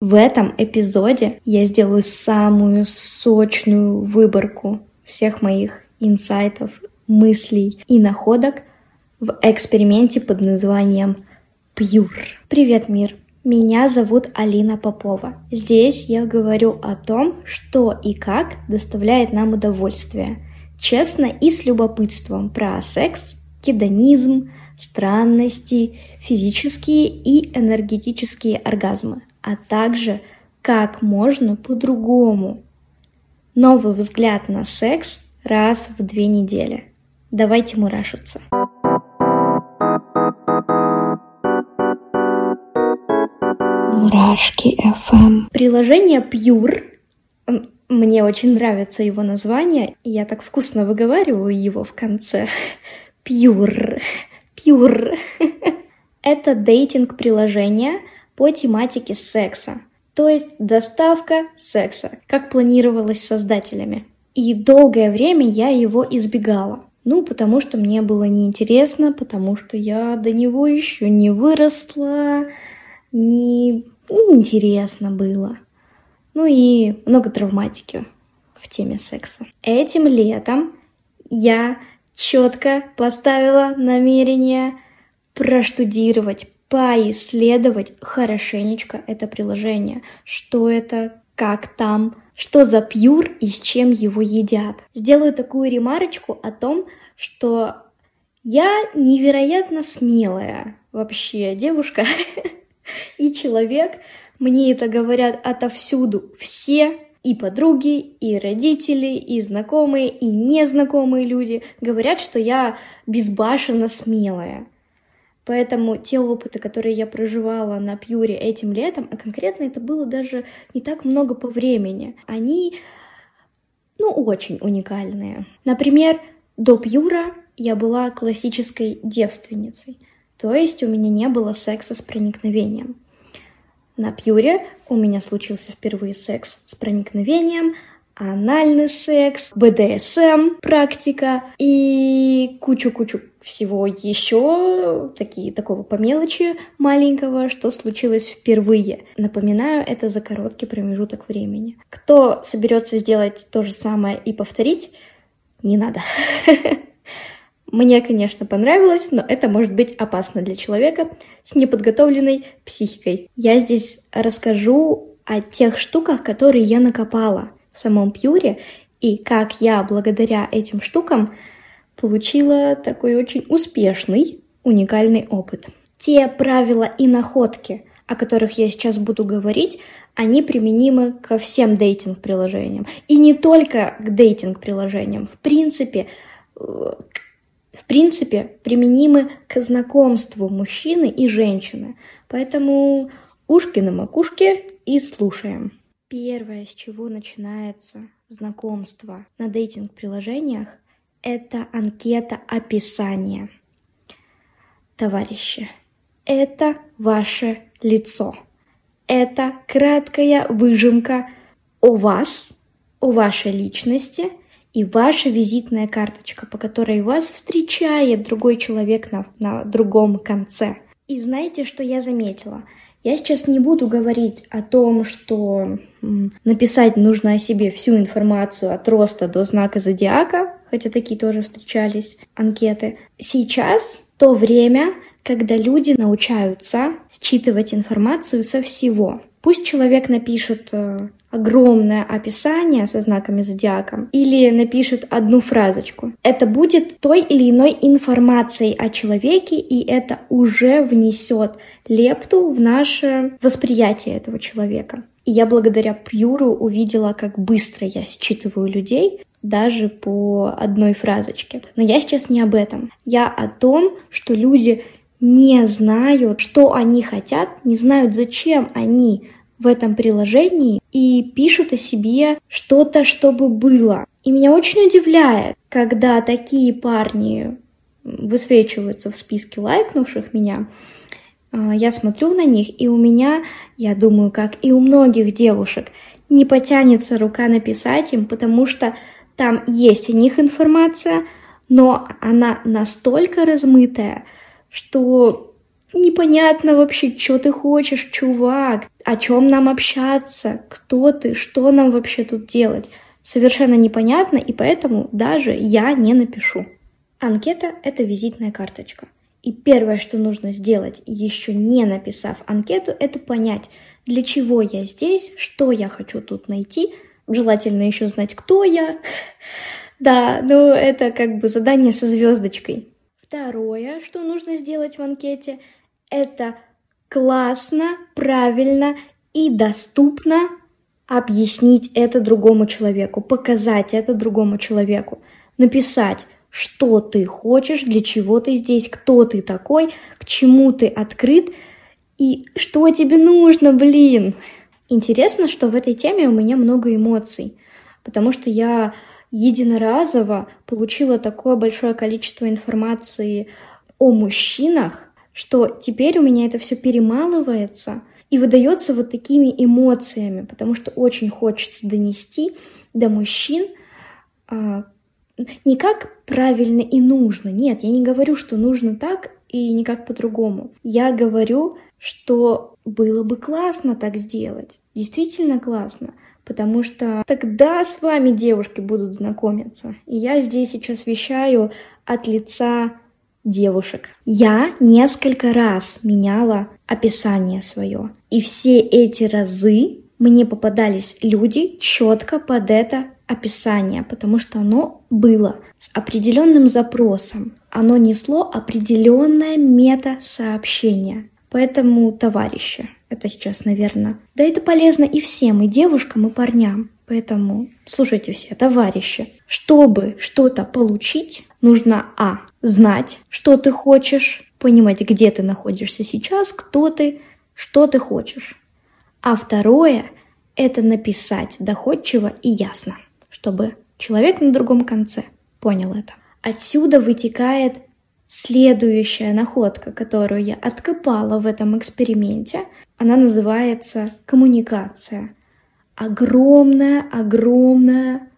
В этом эпизоде я сделаю самую сочную выборку всех моих инсайтов, мыслей и находок в эксперименте под названием Pure. Привет, мир! Меня зовут Алина Попова. Здесь я говорю о том, что и как доставляет нам удовольствие. Честно и с любопытством про секс, гедонизм, странности, физические и энергетические оргазмы а также как можно по-другому. Новый взгляд на секс раз в две недели. Давайте мурашиться. Мурашки FM. Приложение Pure мне очень нравится его название, я так вкусно выговариваю его в конце. Pure. Pure. Это дейтинг-приложение, по тематике секса, то есть доставка секса, как планировалось создателями. И долгое время я его избегала. Ну, потому что мне было неинтересно, потому что я до него еще не выросла, не... неинтересно было. Ну и много травматики в теме секса. Этим летом я четко поставила намерение проштудировать, поисследовать хорошенечко это приложение. Что это, как там, что за пьюр и с чем его едят. Сделаю такую ремарочку о том, что я невероятно смелая вообще девушка и человек. Мне это говорят отовсюду все, и подруги, и родители, и знакомые, и незнакомые люди говорят, что я безбашенно смелая. Поэтому те опыты, которые я проживала на Пьюре этим летом, а конкретно это было даже не так много по времени, они, ну, очень уникальные. Например, до Пьюра я была классической девственницей, то есть у меня не было секса с проникновением. На Пьюре у меня случился впервые секс с проникновением, анальный секс, БДСМ практика и кучу-кучу всего еще, такие, такого по мелочи маленького, что случилось впервые. Напоминаю, это за короткий промежуток времени. Кто соберется сделать то же самое и повторить, не надо. Мне, конечно, понравилось, но это может быть опасно для человека с неподготовленной психикой. Я здесь расскажу о тех штуках, которые я накопала в самом Пьюре, и как я благодаря этим штукам получила такой очень успешный, уникальный опыт. Те правила и находки, о которых я сейчас буду говорить, они применимы ко всем дейтинг-приложениям. И не только к дейтинг-приложениям. В принципе, э, в принципе, применимы к знакомству мужчины и женщины. Поэтому ушки на макушке и слушаем. Первое, с чего начинается знакомство на дейтинг-приложениях, это анкета описания. Товарищи, это ваше лицо. Это краткая выжимка о вас, о вашей личности и ваша визитная карточка, по которой вас встречает другой человек на, на другом конце. И знаете, что я заметила? Я сейчас не буду говорить о том, что написать нужно о себе всю информацию от роста до знака зодиака, хотя такие тоже встречались анкеты. Сейчас то время, когда люди научаются считывать информацию со всего. Пусть человек напишет э, огромное описание со знаками зодиака или напишет одну фразочку. Это будет той или иной информацией о человеке, и это уже внесет лепту в наше восприятие этого человека. И я благодаря Пьюру увидела, как быстро я считываю людей, даже по одной фразочке. Но я сейчас не об этом. Я о том, что люди не знают, что они хотят, не знают, зачем они в этом приложении и пишут о себе что-то, чтобы было. И меня очень удивляет, когда такие парни высвечиваются в списке лайкнувших меня, а, я смотрю на них, и у меня, я думаю, как и у многих девушек, не потянется рука написать им, потому что там есть о них информация, но она настолько размытая, что непонятно вообще, что ты хочешь, чувак, о чем нам общаться, кто ты, что нам вообще тут делать. Совершенно непонятно, и поэтому даже я не напишу. Анкета — это визитная карточка. И первое, что нужно сделать, еще не написав анкету, это понять, для чего я здесь, что я хочу тут найти. Желательно еще знать, кто я. Да, ну это как бы задание со звездочкой. Второе, что нужно сделать в анкете, это классно, правильно и доступно объяснить это другому человеку, показать это другому человеку, написать, что ты хочешь, для чего ты здесь, кто ты такой, к чему ты открыт и что тебе нужно, блин. Интересно, что в этой теме у меня много эмоций, потому что я единоразово получила такое большое количество информации о мужчинах, что теперь у меня это все перемалывается и выдается вот такими эмоциями, потому что очень хочется донести до мужчин а, не как правильно и нужно. Нет, я не говорю, что нужно так и никак по-другому. Я говорю, что было бы классно так сделать. Действительно классно. Потому что тогда с вами девушки будут знакомиться. И я здесь сейчас вещаю от лица девушек. Я несколько раз меняла описание свое. И все эти разы мне попадались люди четко под это описание, потому что оно было с определенным запросом. Оно несло определенное мета-сообщение. Поэтому, товарищи, это сейчас, наверное, да это полезно и всем, и девушкам, и парням. Поэтому слушайте все, товарищи, чтобы что-то получить, нужно а. Знать, что ты хочешь, понимать, где ты находишься сейчас, кто ты, что ты хочешь. А второе – это написать доходчиво и ясно, чтобы человек на другом конце понял это. Отсюда вытекает следующая находка, которую я откопала в этом эксперименте. Она называется коммуникация огромное, огромное,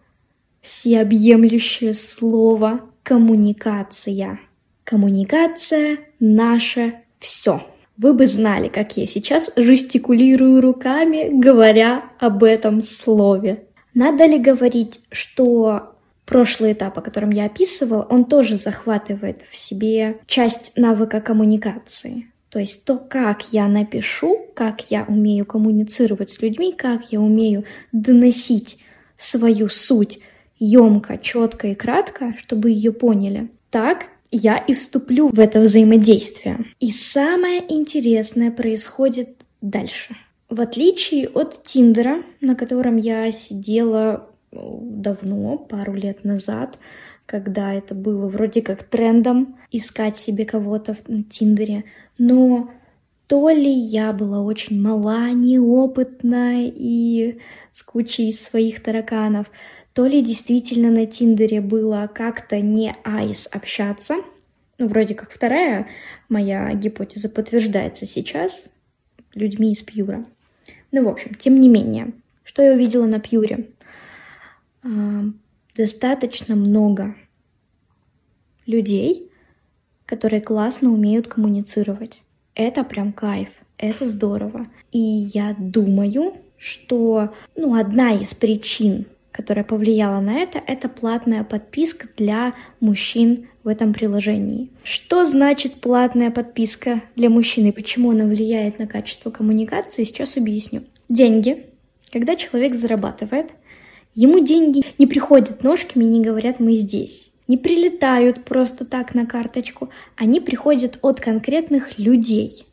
всеобъемлющее слово коммуникация. Коммуникация — наше все. Вы бы знали, как я сейчас жестикулирую руками, говоря об этом слове. Надо ли говорить, что прошлый этап, о котором я описывал, он тоже захватывает в себе часть навыка коммуникации. То есть то, как я напишу, как я умею коммуницировать с людьми, как я умею доносить свою суть емко, четко и кратко, чтобы ее поняли. Так я и вступлю в это взаимодействие. И самое интересное происходит дальше. В отличие от Тиндера, на котором я сидела э, давно, пару лет назад, когда это было вроде как трендом искать себе кого-то в Тиндере, но то ли я была очень мала, неопытна и с кучей своих тараканов, то ли действительно на Тиндере было как-то не айс общаться. Ну, вроде как вторая моя гипотеза подтверждается сейчас людьми из Пьюра. Ну, в общем, тем не менее, что я увидела на Пьюре? А, достаточно много людей, которые классно умеют коммуницировать. Это прям кайф, это здорово. И я думаю, что ну, одна из причин, которая повлияла на это, это платная подписка для мужчин в этом приложении. Что значит платная подписка для мужчин и почему она влияет на качество коммуникации, сейчас объясню. Деньги. Когда человек зарабатывает, ему деньги не приходят ножками и не говорят «мы здесь» не прилетают просто так на карточку, они приходят от конкретных людей.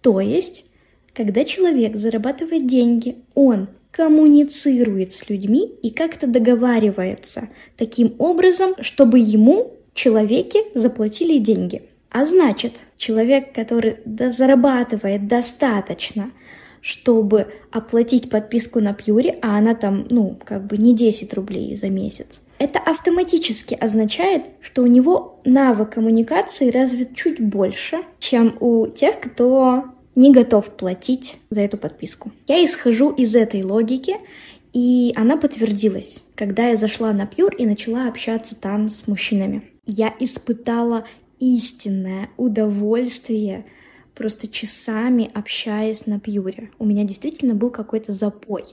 То есть, когда человек зарабатывает деньги, он коммуницирует с людьми и как-то договаривается таким образом, чтобы ему, человеки, заплатили деньги. А значит, человек, который зарабатывает достаточно, чтобы оплатить подписку на Пьюре, а она там, ну, как бы не 10 рублей за месяц, это автоматически означает, что у него навык коммуникации развит чуть больше, чем у тех, кто не готов платить за эту подписку. Я исхожу из этой логики, и она подтвердилась, когда я зашла на Пьюр и начала общаться там с мужчинами. Я испытала истинное удовольствие просто часами общаясь на пьюре. У меня действительно был какой-то запой.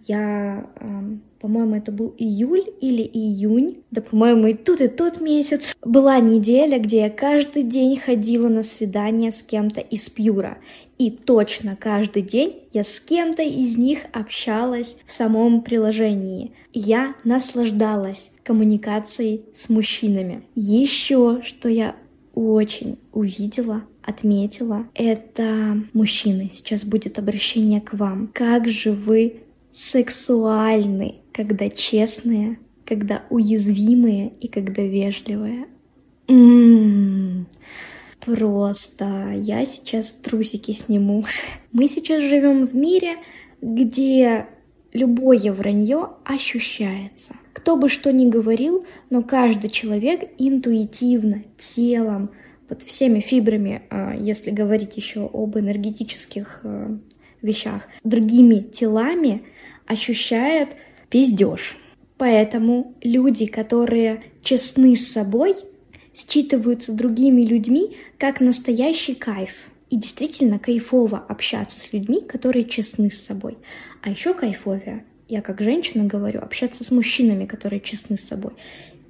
Я, эм, по-моему, это был июль или июнь, да, по-моему, и тут, и тот месяц. Была неделя, где я каждый день ходила на свидание с кем-то из пьюра. И точно каждый день я с кем-то из них общалась в самом приложении. Я наслаждалась коммуникацией с мужчинами. Еще что я очень увидела, отметила, это мужчины. Сейчас будет обращение к вам. Как же вы сексуальны, когда честные, когда уязвимые и когда вежливые. М-м-м. Просто я сейчас трусики сниму. Мы сейчас живем в мире, где любое вранье ощущается. Кто бы что ни говорил, но каждый человек интуитивно, телом, вот всеми фибрами, а, если говорить еще об энергетических а, вещах, другими телами ощущает пиздеж. Поэтому люди, которые честны с собой, считываются другими людьми как настоящий кайф. И действительно кайфово общаться с людьми, которые честны с собой. А еще кайфовее, я как женщина говорю, общаться с мужчинами, которые честны с собой.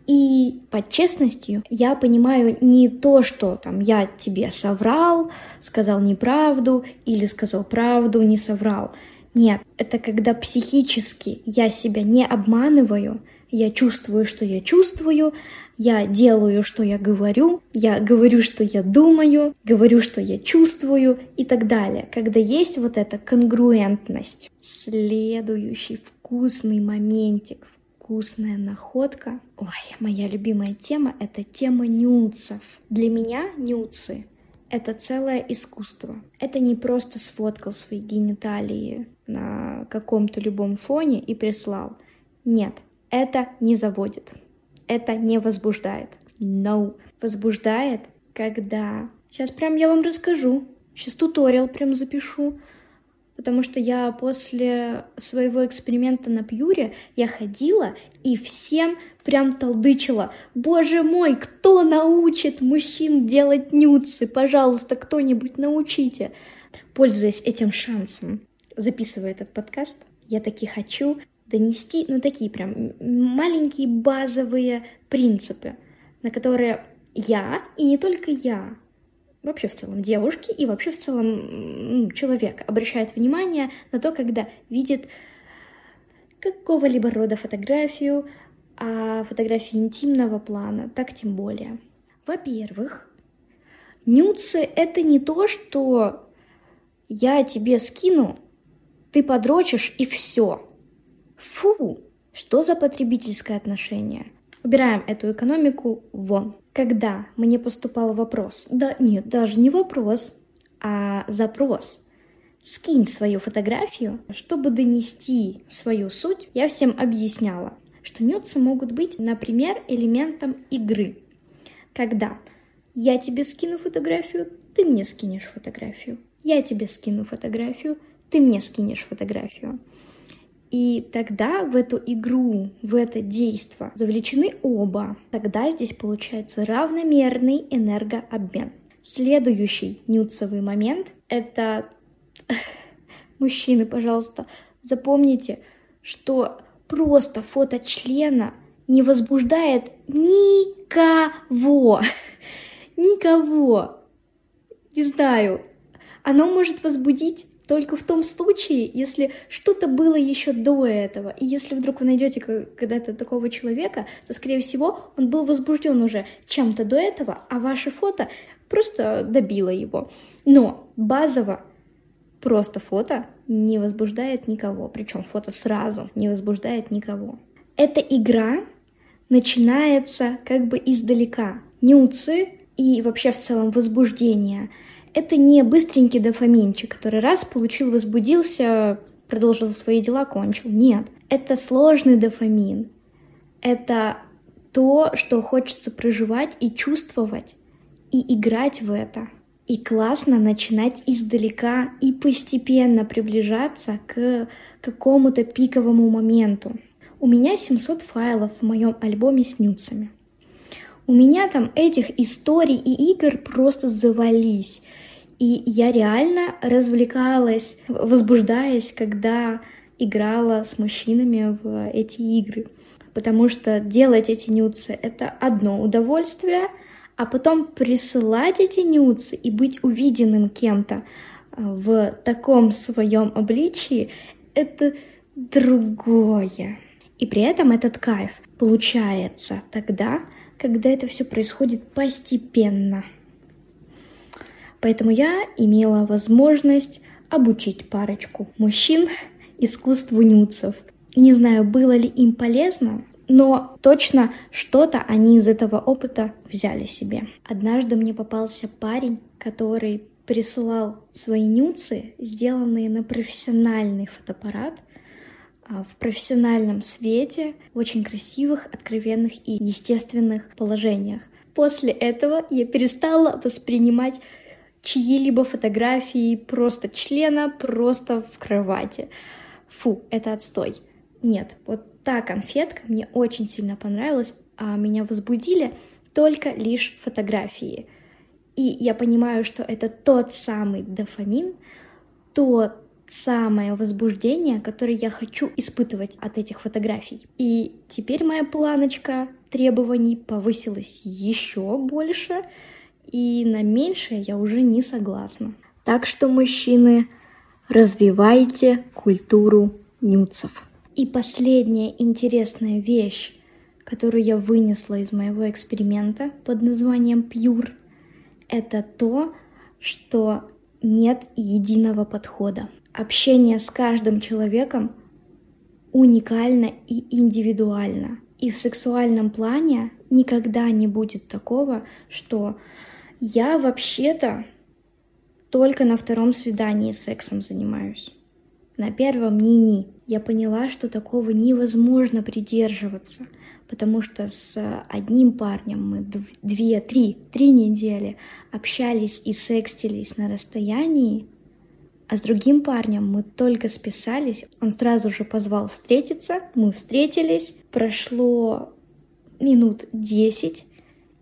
И под честностью я понимаю не то, что там я тебе соврал, сказал неправду или сказал правду, не соврал. Нет, это когда психически я себя не обманываю, я чувствую, что я чувствую, я делаю, что я говорю, я говорю, что я думаю, говорю, что я чувствую и так далее. Когда есть вот эта конгруентность. Следующий вкусный моментик, вкусная находка. Ой, моя любимая тема — это тема нюцев. Для меня нюцы — это целое искусство. Это не просто сфоткал свои гениталии на каком-то любом фоне и прислал. Нет, это не заводит это не возбуждает. No. Возбуждает, когда... Сейчас прям я вам расскажу. Сейчас туториал прям запишу. Потому что я после своего эксперимента на Пьюре я ходила и всем прям толдычила. Боже мой, кто научит мужчин делать нюцы? Пожалуйста, кто-нибудь научите. Пользуясь этим шансом, записывая этот подкаст, я таки хочу донести, ну, такие прям маленькие базовые принципы, на которые я, и не только я, вообще в целом девушки и вообще в целом ну, человек обращает внимание на то, когда видит какого-либо рода фотографию, а фотографии интимного плана, так тем более. Во-первых, нюцы — это не то, что я тебе скину, ты подрочишь и все. Фу, что за потребительское отношение? Убираем эту экономику вон. Когда мне поступал вопрос, да нет, даже не вопрос, а запрос, скинь свою фотографию, чтобы донести свою суть, я всем объясняла, что нюцы могут быть, например, элементом игры. Когда я тебе скину фотографию, ты мне скинешь фотографию. Я тебе скину фотографию, ты мне скинешь фотографию. И тогда в эту игру, в это действо завлечены оба. Тогда здесь получается равномерный энергообмен. Следующий нюцевый момент — это... Мужчины, пожалуйста, запомните, что просто фото члена не возбуждает никого. Никого. Не знаю. Оно может возбудить только в том случае, если что-то было еще до этого. И если вдруг вы найдете когда-то такого человека, то, скорее всего, он был возбужден уже чем-то до этого, а ваше фото просто добило его. Но базово просто фото не возбуждает никого. Причем фото сразу не возбуждает никого. Эта игра начинается как бы издалека. Нюцы и вообще в целом возбуждение — это не быстренький дофаминчик, который раз получил, возбудился, продолжил свои дела, кончил. Нет, это сложный дофамин. Это то, что хочется проживать и чувствовать, и играть в это. И классно начинать издалека и постепенно приближаться к какому-то пиковому моменту. У меня 700 файлов в моем альбоме с нюцами. У меня там этих историй и игр просто завались. И я реально развлекалась, возбуждаясь, когда играла с мужчинами в эти игры. Потому что делать эти нюцы — это одно удовольствие, а потом присылать эти нюцы и быть увиденным кем-то а, в таком своем обличии — это другое. И при этом этот кайф получается тогда, когда это все происходит постепенно. Поэтому я имела возможность обучить парочку мужчин искусству нюцев. Не знаю, было ли им полезно, но точно что-то они из этого опыта взяли себе. Однажды мне попался парень, который присылал свои нюцы, сделанные на профессиональный фотоаппарат, а, в профессиональном свете, в очень красивых, откровенных и естественных положениях. После этого я перестала воспринимать чьи-либо фотографии просто члена просто в кровати. Фу, это отстой. Нет, вот та конфетка мне очень сильно понравилась, а меня возбудили только лишь фотографии. И я понимаю, что это тот самый дофамин, тот самое возбуждение, которое я хочу испытывать от этих фотографий. И теперь моя планочка требований повысилась еще больше, и на меньшее я уже не согласна. Так что, мужчины, развивайте культуру нюцев. И последняя интересная вещь, которую я вынесла из моего эксперимента под названием Pure, это то, что нет единого подхода общение с каждым человеком уникально и индивидуально. И в сексуальном плане никогда не будет такого, что я вообще-то только на втором свидании сексом занимаюсь. На первом ни-ни. Я поняла, что такого невозможно придерживаться, потому что с одним парнем мы две, три, три недели общались и секстились на расстоянии, а с другим парнем мы только списались, он сразу же позвал встретиться, мы встретились, прошло минут десять,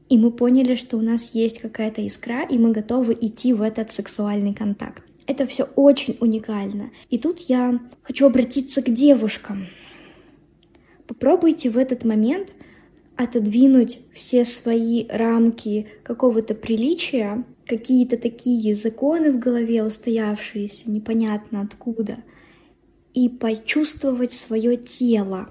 и мы поняли, что у нас есть какая-то искра, и мы готовы идти в этот сексуальный контакт. Это все очень уникально. И тут я хочу обратиться к девушкам. Попробуйте в этот момент отодвинуть все свои рамки какого-то приличия, какие-то такие законы в голове устоявшиеся, непонятно откуда, и почувствовать свое тело,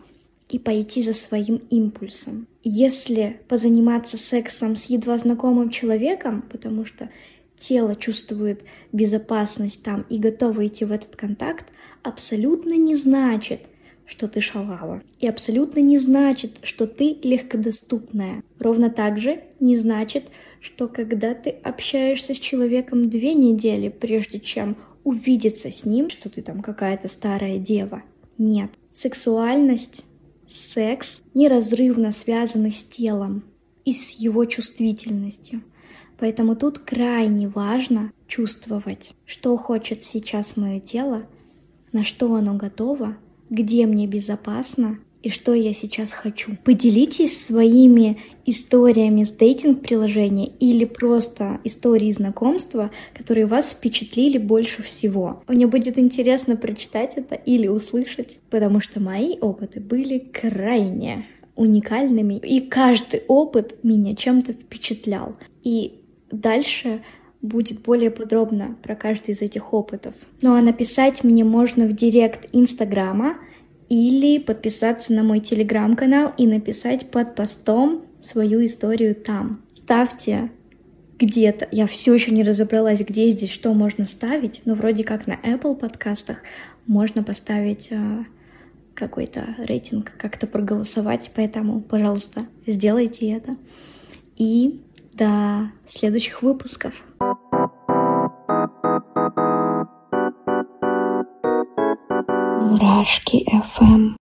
и пойти за своим импульсом. Если позаниматься сексом с едва знакомым человеком, потому что тело чувствует безопасность там и готово идти в этот контакт, абсолютно не значит, что ты шалава. И абсолютно не значит, что ты легкодоступная. Ровно так же не значит, что когда ты общаешься с человеком две недели, прежде чем увидеться с ним, что ты там какая-то старая дева. Нет. Сексуальность, секс неразрывно связаны с телом и с его чувствительностью. Поэтому тут крайне важно чувствовать, что хочет сейчас мое тело, на что оно готово, где мне безопасно и что я сейчас хочу. Поделитесь своими историями с дейтинг-приложения или просто истории знакомства, которые вас впечатлили больше всего. Мне будет интересно прочитать это или услышать, потому что мои опыты были крайне уникальными, и каждый опыт меня чем-то впечатлял. И дальше будет более подробно про каждый из этих опытов. Ну а написать мне можно в директ Инстаграма или подписаться на мой телеграм-канал и написать под постом свою историю там. Ставьте где-то, я все еще не разобралась, где здесь что можно ставить, но вроде как на Apple подкастах можно поставить а, какой-то рейтинг, как-то проголосовать, поэтому, пожалуйста, сделайте это. И до следующих выпусков. Мурашки FM.